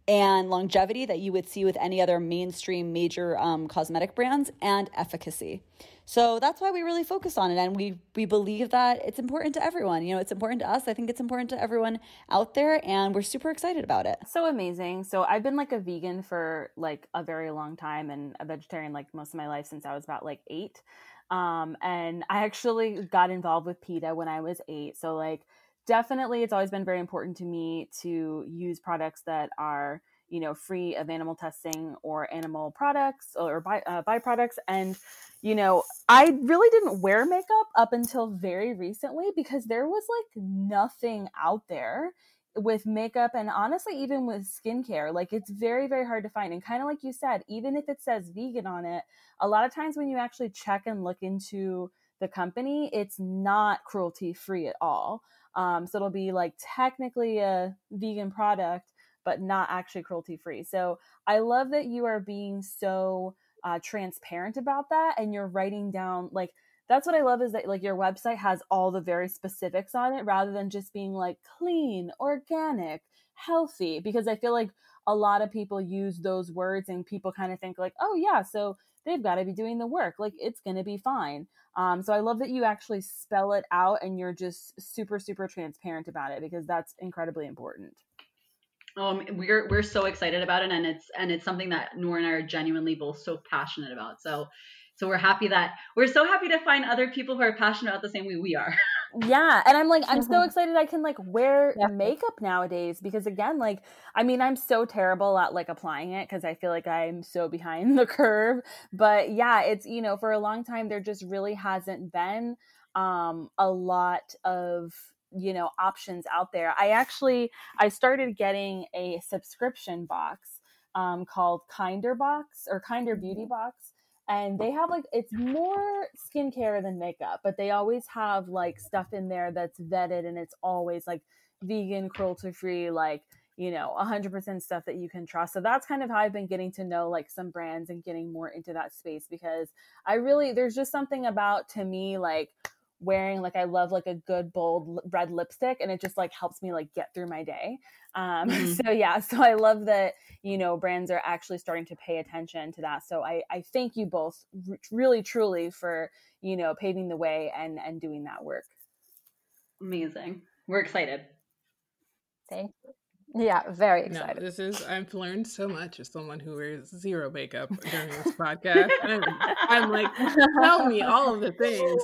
and longevity that you would see with any other mainstream major um, cosmetic brands and efficacy. So that's why we really focus on it. And we, we believe that it's important to everyone. You know, it's important to us. I think it's important to everyone out there. And we're super excited about it. So amazing. So I've been like a vegan for like a very long time and a vegetarian like most of my life since I was about like eight. Um, and I actually got involved with PETA when I was eight. So like definitely it's always been very important to me to use products that are you know free of animal testing or animal products or by, uh, byproducts. And you know i really didn't wear makeup up until very recently because there was like nothing out there with makeup and honestly even with skincare. Like it's very very hard to find. And kind of like you said even if it says vegan on it a lot of times when you actually check and look into the company it's not cruelty free at all um, so it'll be like technically a vegan product but not actually cruelty free. So I love that you are being so uh, transparent about that and you're writing down like that's what I love is that like your website has all the very specifics on it rather than just being like clean, organic, healthy because I feel like a lot of people use those words and people kind of think like, "Oh yeah, so they've got to be doing the work. Like it's going to be fine." Um, so I love that you actually spell it out and you're just super super transparent about it because that's incredibly important. Um, we're we're so excited about it, and it's and it's something that Noor and I are genuinely both so passionate about. So so we're happy that we're so happy to find other people who are passionate about the same way we are. yeah, and I'm like I'm so excited I can like wear yeah. makeup nowadays because again, like I mean I'm so terrible at like applying it because I feel like I'm so behind the curve. But yeah, it's you know for a long time there just really hasn't been um a lot of you know options out there i actually i started getting a subscription box um, called kinder box or kinder beauty mm-hmm. box and they have like it's more skincare than makeup but they always have like stuff in there that's vetted and it's always like vegan cruelty free like you know 100% stuff that you can trust. So that's kind of how i've been getting to know like some brands and getting more into that space because i really there's just something about to me like wearing like I love like a good bold red lipstick and it just like helps me like get through my day. Um mm-hmm. so yeah, so I love that you know brands are actually starting to pay attention to that. So I I thank you both r- really truly for, you know, paving the way and and doing that work. Amazing. We're excited. Thank you. Yeah, very excited. No, this is I've learned so much as someone who wears zero makeup during this podcast. I'm, I'm like, tell me all of the things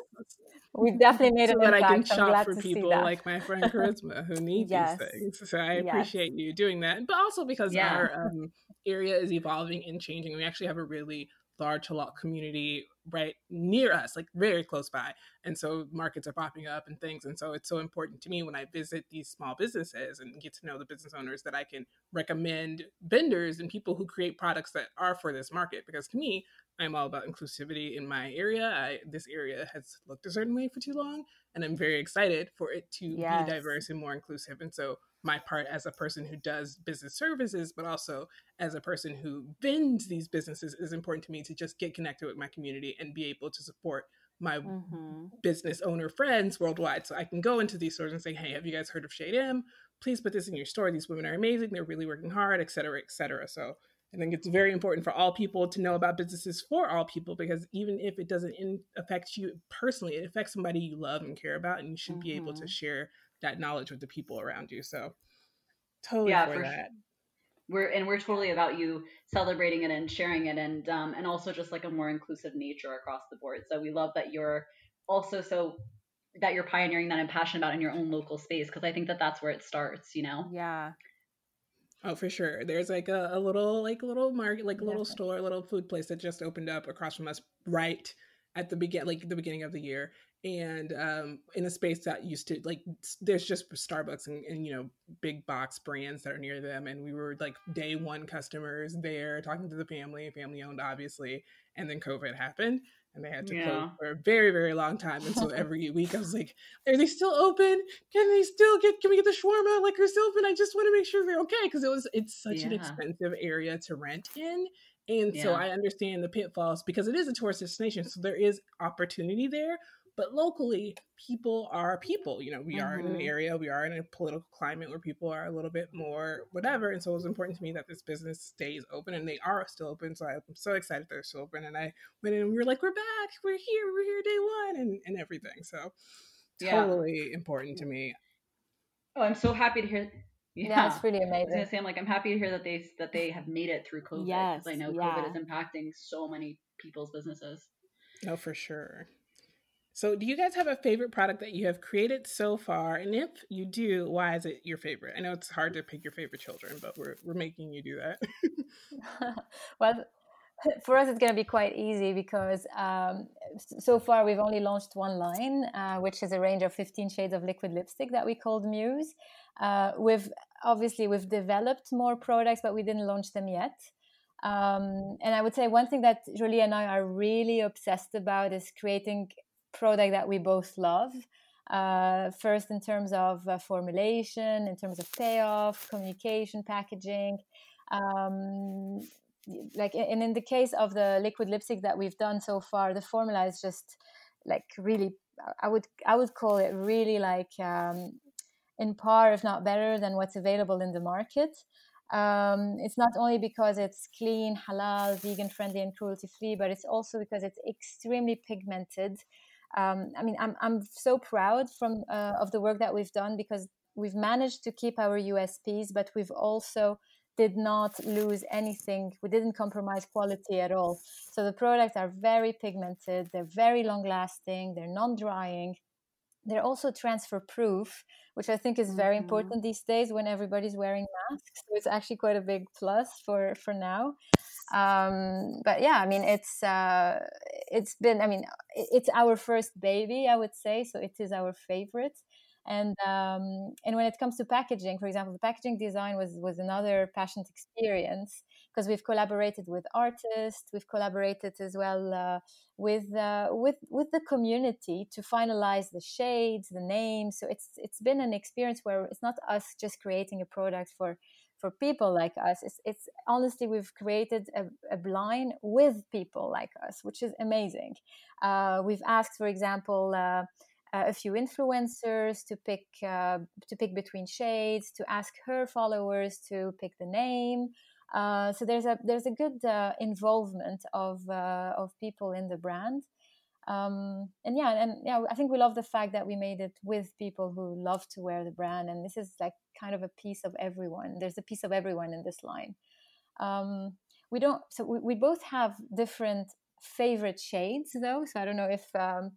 we definitely made it so that I can shop for people like my friend Charisma who need yes. these things. So I yes. appreciate you doing that, but also because yeah. our um, area is evolving and changing. We actually have a really large halal community right near us, like very close by. And so markets are popping up and things. And so it's so important to me when I visit these small businesses and get to know the business owners that I can recommend vendors and people who create products that are for this market. Because to me, I'm all about inclusivity in my area. I, this area has looked a certain way for too long, and I'm very excited for it to yes. be diverse and more inclusive. And so, my part as a person who does business services, but also as a person who vends these businesses, is important to me to just get connected with my community and be able to support my mm-hmm. business owner friends worldwide. So I can go into these stores and say, "Hey, have you guys heard of Shade M? Please put this in your store. These women are amazing. They're really working hard, et cetera, et cetera." So I think it's very important for all people to know about businesses for all people because even if it doesn't in, affect you personally, it affects somebody you love and care about, and you should mm-hmm. be able to mm-hmm. share that knowledge with the people around you. So, totally yeah, for, for that. Sure. We're and we're totally about you celebrating it and sharing it, and um, and also just like a more inclusive nature across the board. So we love that you're also so that you're pioneering that and passionate about in your own local space because I think that that's where it starts. You know. Yeah. Oh, for sure. There's like a, a little like little market, like a little store, little food place that just opened up across from us right at the begin like the beginning of the year. And um in a space that used to like there's just Starbucks and, and you know big box brands that are near them. And we were like day one customers there talking to the family, family owned obviously. And then COVID happened and they had to yeah. close for a very very long time and so every week i was like are they still open can they still get can we get the shawarma like are still open i just want to make sure they're okay because it was it's such yeah. an expensive area to rent in and yeah. so i understand the pitfalls because it is a tourist destination so there is opportunity there but locally, people are people. You know, we mm-hmm. are in an mm-hmm. area, we are in a political climate where people are a little bit more whatever. And so it was important to me that this business stays open and they are still open. So I'm so excited they're still open. And I went in and we were like, we're back, we're here, we're here day one and, and everything. So totally yeah. important to me. Oh, I'm so happy to hear yeah. yeah, it's really amazing. I was say, I'm like, I'm happy to hear that they that they have made it through COVID. Yes, I know yeah. COVID is impacting so many people's businesses. Oh, for sure. So, do you guys have a favorite product that you have created so far? And if you do, why is it your favorite? I know it's hard to pick your favorite children, but we're we're making you do that. well, for us, it's going to be quite easy because um, so far we've only launched one line, uh, which is a range of 15 shades of liquid lipstick that we called Muse. Uh, we've obviously we've developed more products, but we didn't launch them yet. Um, and I would say one thing that Julie and I are really obsessed about is creating product that we both love. Uh, first, in terms of uh, formulation, in terms of payoff, communication, packaging. Um, like and in the case of the liquid lipstick that we've done so far, the formula is just like really I would I would call it really like um, in par, if not better, than what's available in the market. Um, it's not only because it's clean, halal, vegan friendly, and cruelty free, but it's also because it's extremely pigmented. Um, I mean, I'm I'm so proud from uh, of the work that we've done because we've managed to keep our USPs, but we've also did not lose anything. We didn't compromise quality at all. So the products are very pigmented, they're very long lasting, they're non drying. They're also transfer proof, which I think is very mm-hmm. important these days when everybody's wearing masks. So it's actually quite a big plus for for now. Um, but yeah, I mean, it's uh, it's been. I mean, it's our first baby, I would say. So it is our favorite and um, and when it comes to packaging for example the packaging design was was another passionate experience because we've collaborated with artists we've collaborated as well uh, with uh, with with the community to finalize the shades the names so it's it's been an experience where it's not us just creating a product for for people like us it's, it's honestly we've created a, a line with people like us which is amazing uh, we've asked for example uh, uh, a few influencers to pick uh, to pick between shades, to ask her followers to pick the name. Uh, so there's a there's a good uh, involvement of of people in the brand. Um, and yeah, and yeah, I think we love the fact that we made it with people who love to wear the brand, and this is like kind of a piece of everyone. There's a piece of everyone in this line. Um, we don't, so we, we both have different favorite shades though. So I don't know if um,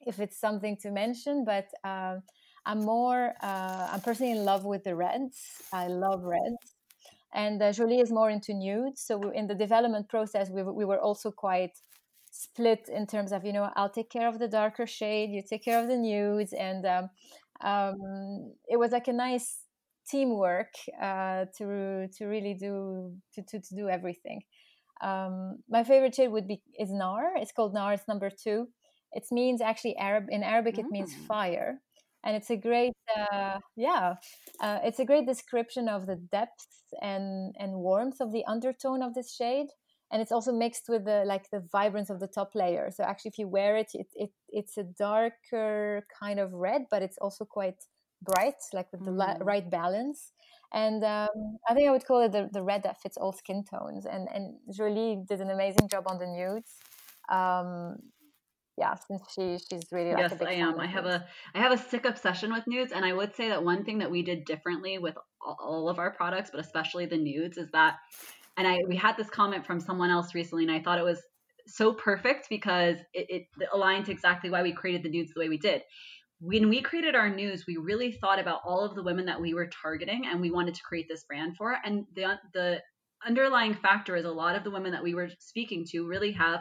if it's something to mention, but um, I'm more, uh, I'm personally in love with the reds. I love reds. And uh, Jolie is more into nude. So in the development process, we, we were also quite split in terms of, you know, I'll take care of the darker shade, you take care of the nudes. And um, um, it was like a nice teamwork uh, to to really do to, to, to do everything. Um, my favorite shade would be is Nar. It's called Nar. It's number two it means actually Arab in Arabic. It means mm. fire, and it's a great uh, yeah, uh, it's a great description of the depth and and warmth of the undertone of this shade. And it's also mixed with the like the vibrance of the top layer. So actually, if you wear it, it, it it's a darker kind of red, but it's also quite bright, like with the mm. right balance. And um, I think I would call it the, the red that fits all skin tones. And and Jolie did an amazing job on the nudes. Um, yeah, since she she's really like yes, I am. I have a I have a sick obsession with nudes, and I would say that one thing that we did differently with all of our products, but especially the nudes, is that, and I we had this comment from someone else recently, and I thought it was so perfect because it, it aligned to exactly why we created the nudes the way we did. When we created our nudes, we really thought about all of the women that we were targeting, and we wanted to create this brand for. And the the underlying factor is a lot of the women that we were speaking to really have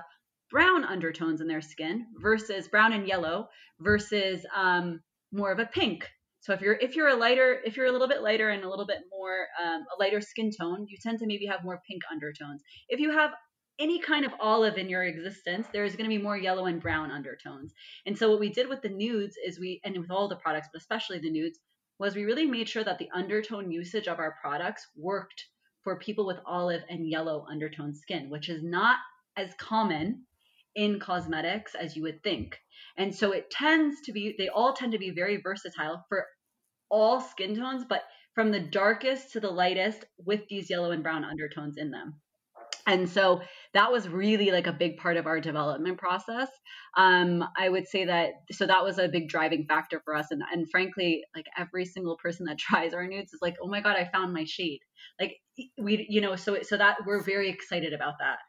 brown undertones in their skin versus brown and yellow versus um, more of a pink. So if you're if you're a lighter if you're a little bit lighter and a little bit more um, a lighter skin tone, you tend to maybe have more pink undertones. If you have any kind of olive in your existence, there's going to be more yellow and brown undertones. And so what we did with the nudes is we and with all the products, but especially the nudes, was we really made sure that the undertone usage of our products worked for people with olive and yellow undertone skin, which is not as common in cosmetics as you would think. And so it tends to be, they all tend to be very versatile for all skin tones, but from the darkest to the lightest with these yellow and brown undertones in them. And so that was really like a big part of our development process. Um, I would say that so that was a big driving factor for us. And, and frankly, like every single person that tries our nudes is like, oh my God, I found my shade. Like we, you know, so so that we're very excited about that.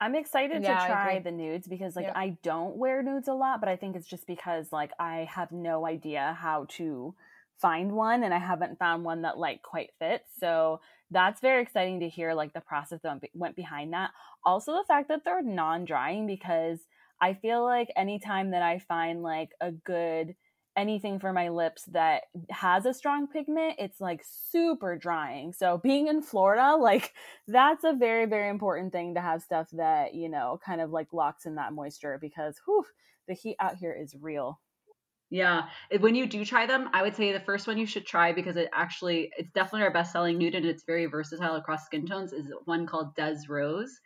I'm excited yeah, to try the nudes because like yeah. I don't wear nudes a lot, but I think it's just because like I have no idea how to find one and I haven't found one that like quite fits. So that's very exciting to hear like the process that went behind that. Also the fact that they're non-drying because I feel like anytime that I find like a good anything for my lips that has a strong pigment, it's like super drying. So being in Florida, like that's a very, very important thing to have stuff that, you know, kind of like locks in that moisture because whew, the heat out here is real. Yeah. When you do try them, I would say the first one you should try because it actually it's definitely our best selling nude and it's very versatile across skin tones is one called Des Rose.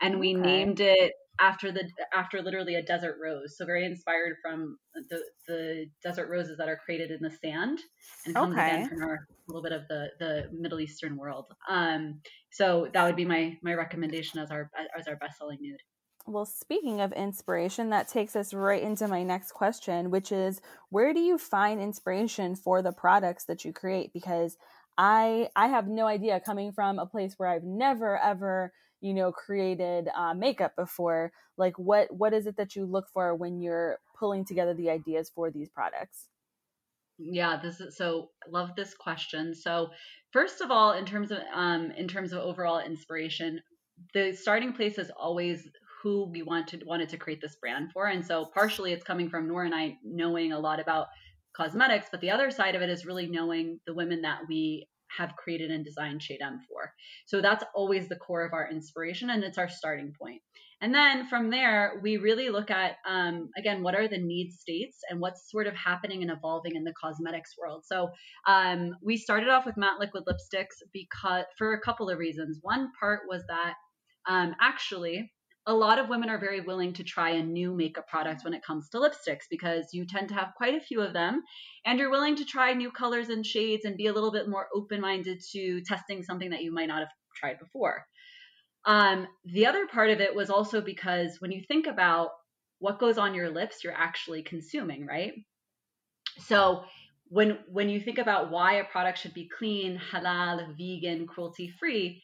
And we okay. named it after the after literally a desert rose. So very inspired from the the desert roses that are created in the sand and comes okay. again from our a little bit of the the Middle Eastern world. Um, so that would be my my recommendation as our as our best selling nude. Well, speaking of inspiration, that takes us right into my next question, which is where do you find inspiration for the products that you create? Because I I have no idea coming from a place where I've never ever you know created uh, makeup before. Like what what is it that you look for when you're pulling together the ideas for these products? Yeah, this is so love this question. So first of all, in terms of um in terms of overall inspiration, the starting place is always who we wanted wanted to create this brand for. And so partially it's coming from Noor and I knowing a lot about cosmetics, but the other side of it is really knowing the women that we have created and designed Shade M for. So that's always the core of our inspiration and it's our starting point. And then from there, we really look at, um, again, what are the need states and what's sort of happening and evolving in the cosmetics world. So um, we started off with matte liquid lipsticks because for a couple of reasons. One part was that um, actually a lot of women are very willing to try a new makeup product when it comes to lipsticks because you tend to have quite a few of them and you're willing to try new colors and shades and be a little bit more open minded to testing something that you might not have tried before. Um, the other part of it was also because when you think about what goes on your lips, you're actually consuming, right? So when when you think about why a product should be clean, halal, vegan, cruelty free,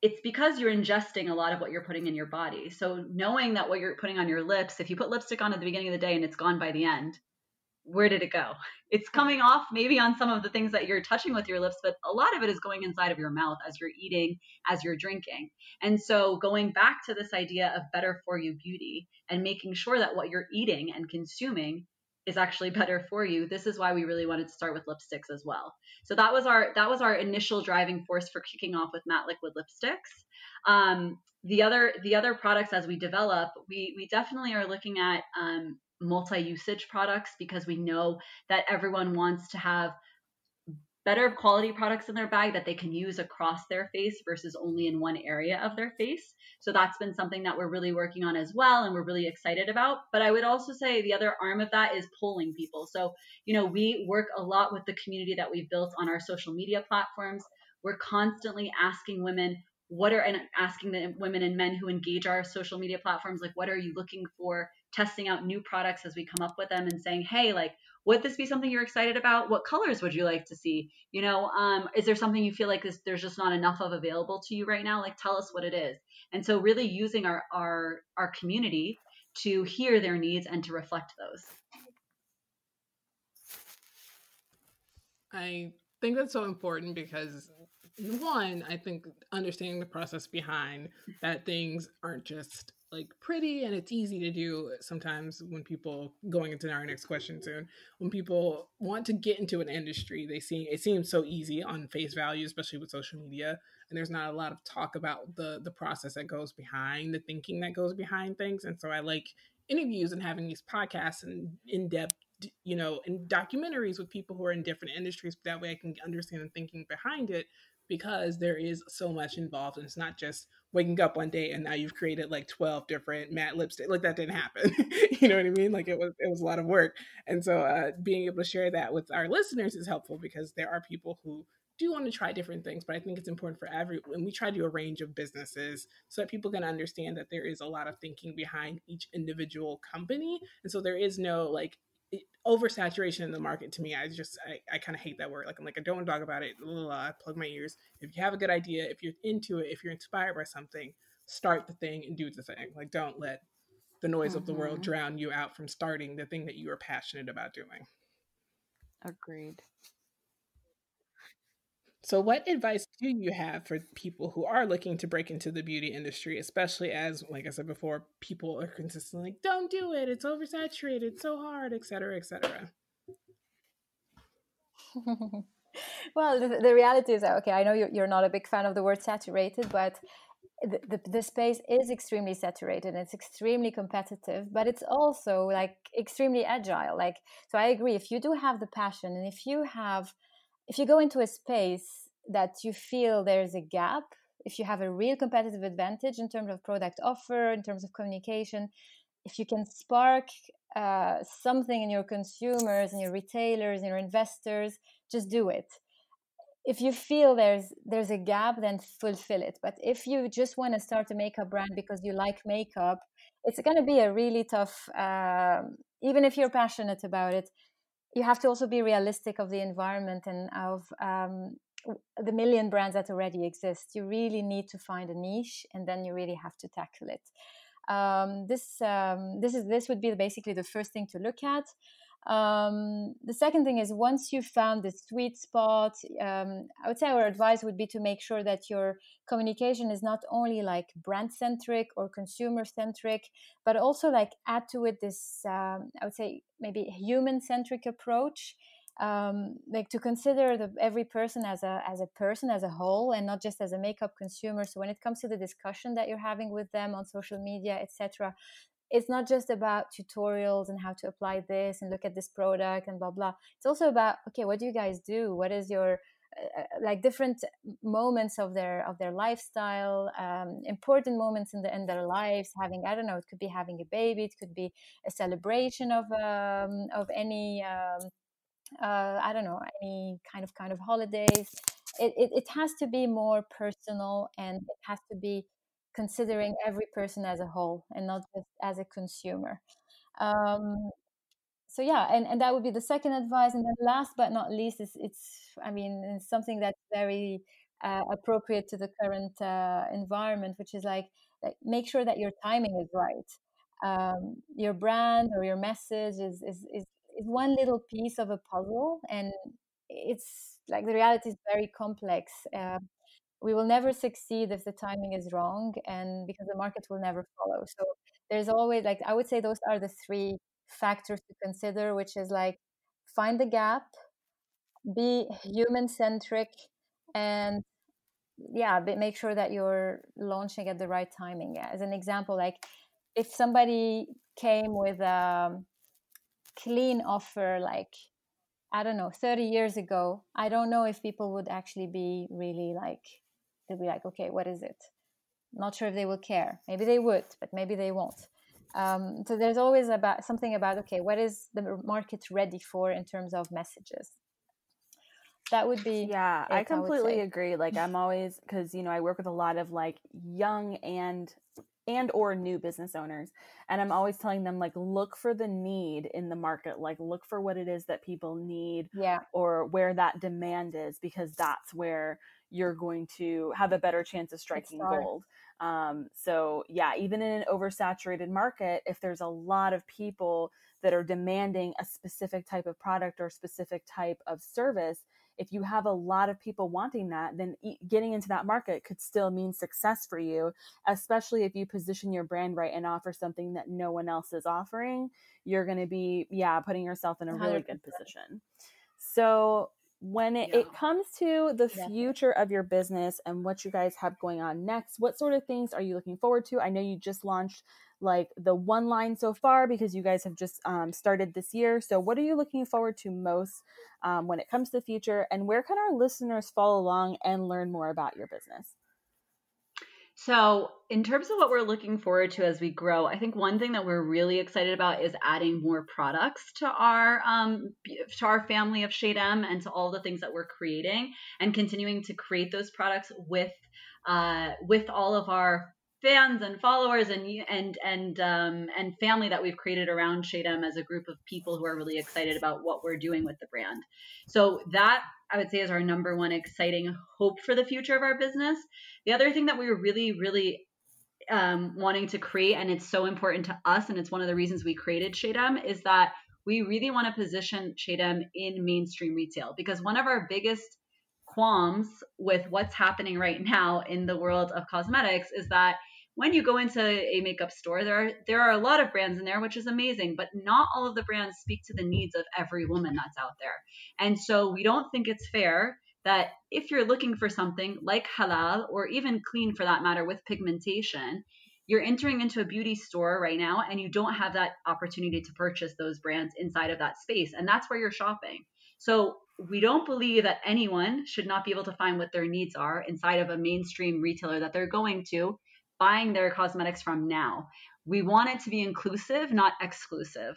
it's because you're ingesting a lot of what you're putting in your body. So knowing that what you're putting on your lips, if you put lipstick on at the beginning of the day and it's gone by the end, where did it go? It's coming off maybe on some of the things that you're touching with your lips, but a lot of it is going inside of your mouth as you're eating, as you're drinking. And so going back to this idea of better for you beauty and making sure that what you're eating and consuming is actually better for you this is why we really wanted to start with lipsticks as well. So that was our that was our initial driving force for kicking off with matte liquid lipsticks. Um, the other the other products as we develop we we definitely are looking at um, multi-usage products because we know that everyone wants to have better quality products in their bag that they can use across their face versus only in one area of their face. So that's been something that we're really working on as well and we're really excited about. But I would also say the other arm of that is polling people. So, you know, we work a lot with the community that we've built on our social media platforms. We're constantly asking women what are and asking the women and men who engage our social media platforms like what are you looking for testing out new products as we come up with them and saying hey like would this be something you're excited about? What colors would you like to see? You know um, is there something you feel like this, there's just not enough of available to you right now? Like tell us what it is. And so really using our our our community to hear their needs and to reflect those. I think that's so important because one, I think understanding the process behind that things aren't just like pretty and it's easy to do sometimes when people going into our next question soon when people want to get into an industry they see it seems so easy on face value especially with social media and there's not a lot of talk about the the process that goes behind the thinking that goes behind things and so i like interviews and having these podcasts and in-depth you know and documentaries with people who are in different industries that way i can understand the thinking behind it because there is so much involved and it's not just waking up one day and now you've created like 12 different matte lipstick like that didn't happen. You know what i mean? Like it was it was a lot of work. And so uh, being able to share that with our listeners is helpful because there are people who do want to try different things but i think it's important for every and we try to do a range of businesses so that people can understand that there is a lot of thinking behind each individual company. And so there is no like oversaturation in the market to me i just i, I kind of hate that word like i'm like i don't want to talk about it i plug my ears if you have a good idea if you're into it if you're inspired by something start the thing and do the thing like don't let the noise mm-hmm. of the world mm-hmm. drown you out from starting the thing that you are passionate about doing agreed so, what advice do you have for people who are looking to break into the beauty industry, especially as, like I said before, people are consistently like, "Don't do it; it's oversaturated, it's so hard, etc., etc." well, the, the, reality is okay, I know you're, you're not a big fan of the word saturated, but the, the, the space is extremely saturated it's extremely competitive but it's also like extremely agile like so i agree if you do have the passion and if you have if you go into a space that you feel there's a gap if you have a real competitive advantage in terms of product offer, in terms of communication, if you can spark uh, something in your consumers and your retailers and your investors, just do it. If you feel there's there's a gap, then fulfill it. But if you just want to start a makeup brand because you like makeup, it's going to be a really tough. Uh, even if you're passionate about it, you have to also be realistic of the environment and of um, the million brands that already exist. You really need to find a niche, and then you really have to tackle it. Um, this um, this is this would be basically the first thing to look at. Um, the second thing is once you've found the sweet spot, um, I would say our advice would be to make sure that your communication is not only like brand centric or consumer centric, but also like add to it this, um, I would say maybe human centric approach um, like to consider the, every person as a as a person as a whole and not just as a makeup consumer. So when it comes to the discussion that you're having with them on social media etc it's not just about tutorials and how to apply this and look at this product and blah blah it's also about okay what do you guys do what is your uh, uh like different moments of their of their lifestyle um, important moments in the in their lives having i don't know it could be having a baby it could be a celebration of um, of any um, uh, I don't know, any kind of kind of holidays. It, it, it has to be more personal and it has to be considering every person as a whole and not just as a consumer. Um, so yeah, and, and that would be the second advice. And then last but not least is it's, I mean, it's something that's very uh, appropriate to the current uh, environment, which is like, like make sure that your timing is right. Um, your brand or your message is, is, is is one little piece of a puzzle and it's like the reality is very complex uh, we will never succeed if the timing is wrong and because the market will never follow. So there's always like i would say those are the three factors to consider which is like find the gap be human centric and yeah make sure that you're launching at the right timing. As an example like if somebody came with a clean offer like I don't know, 30 years ago, I don't know if people would actually be really like, they'd be like, okay, what is it? Not sure if they will care. Maybe they would, but maybe they won't. Um, so there's always about something about, okay, what is the market ready for in terms of messages? That would be. Yeah, it, I completely I agree. Like, I'm always, because, you know, I work with a lot of like young and and or new business owners and i'm always telling them like look for the need in the market like look for what it is that people need yeah or where that demand is because that's where you're going to have a better chance of striking gold um, so yeah even in an oversaturated market if there's a lot of people that are demanding a specific type of product or specific type of service if you have a lot of people wanting that, then getting into that market could still mean success for you, especially if you position your brand right and offer something that no one else is offering. You're going to be, yeah, putting yourself in a really 100%. good position. So, when it, yeah. it comes to the yeah. future of your business and what you guys have going on next, what sort of things are you looking forward to? I know you just launched like the one line so far because you guys have just um, started this year. So, what are you looking forward to most um, when it comes to the future? And where can our listeners follow along and learn more about your business? So, in terms of what we're looking forward to as we grow, I think one thing that we're really excited about is adding more products to our um, to our family of Shade M and to all the things that we're creating, and continuing to create those products with uh, with all of our fans and followers and and and um, and family that we've created around Shade M as a group of people who are really excited about what we're doing with the brand. So that I would say is our number one exciting hope for the future of our business. The other thing that we were really really um, wanting to create, and it's so important to us, and it's one of the reasons we created Shade M, is that we really want to position Shade M in mainstream retail because one of our biggest qualms with what's happening right now in the world of cosmetics is that when you go into a makeup store, there are there are a lot of brands in there, which is amazing, but not all of the brands speak to the needs of every woman that's out there. And so we don't think it's fair that if you're looking for something like halal or even clean for that matter with pigmentation, you're entering into a beauty store right now and you don't have that opportunity to purchase those brands inside of that space. And that's where you're shopping. So we don't believe that anyone should not be able to find what their needs are inside of a mainstream retailer that they're going to buying their cosmetics from now. We want it to be inclusive, not exclusive.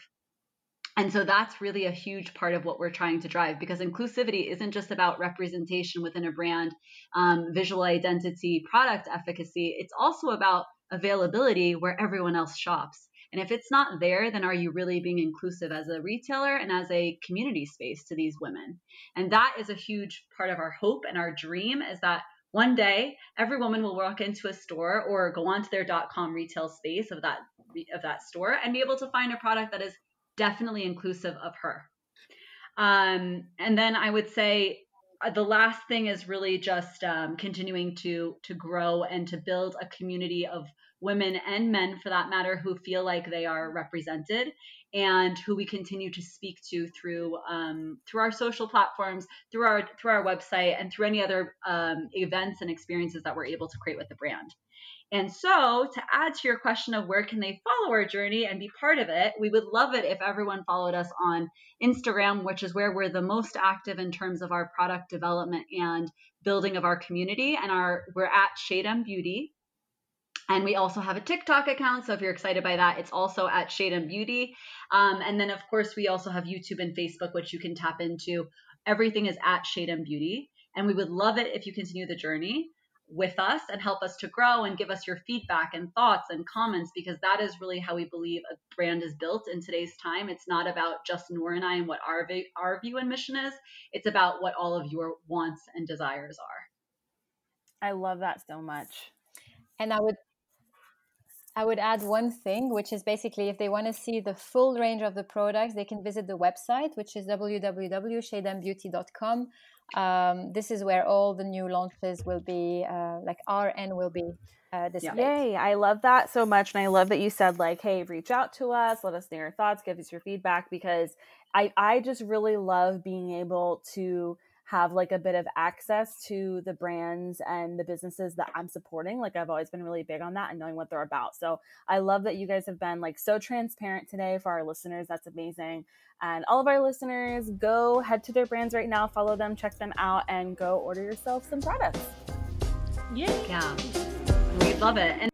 And so that's really a huge part of what we're trying to drive because inclusivity isn't just about representation within a brand, um, visual identity, product efficacy. It's also about availability where everyone else shops. And if it's not there, then are you really being inclusive as a retailer and as a community space to these women? And that is a huge part of our hope and our dream is that one day every woman will walk into a store or go onto their .com retail space of that of that store and be able to find a product that is definitely inclusive of her. Um, and then I would say uh, the last thing is really just um, continuing to to grow and to build a community of women and men for that matter who feel like they are represented and who we continue to speak to through um, through our social platforms through our through our website and through any other um, events and experiences that we're able to create with the brand. And so to add to your question of where can they follow our journey and be part of it we would love it if everyone followed us on instagram which is where we're the most active in terms of our product development and building of our community and our we're at shade beauty and we also have a TikTok account. So if you're excited by that, it's also at Shade M Beauty. Um, and then, of course, we also have YouTube and Facebook, which you can tap into. Everything is at Shade M Beauty. And we would love it if you continue the journey with us and help us to grow and give us your feedback and thoughts and comments because that is really how we believe a brand is built in today's time. It's not about just Noor and I and what our, our view and mission is, it's about what all of your wants and desires are. I love that so much. And I would I would add one thing, which is basically if they want to see the full range of the products, they can visit the website, which is www.shadembeauty.com. Um, this is where all the new launches will be, uh, like RN will be uh, displayed. Yay! I love that so much, and I love that you said like, "Hey, reach out to us, let us know your thoughts, give us your feedback," because I I just really love being able to have like a bit of access to the brands and the businesses that I'm supporting. Like I've always been really big on that and knowing what they're about. So I love that you guys have been like so transparent today for our listeners. That's amazing. And all of our listeners, go head to their brands right now, follow them, check them out, and go order yourself some products. Yeah. Yeah. We love it. And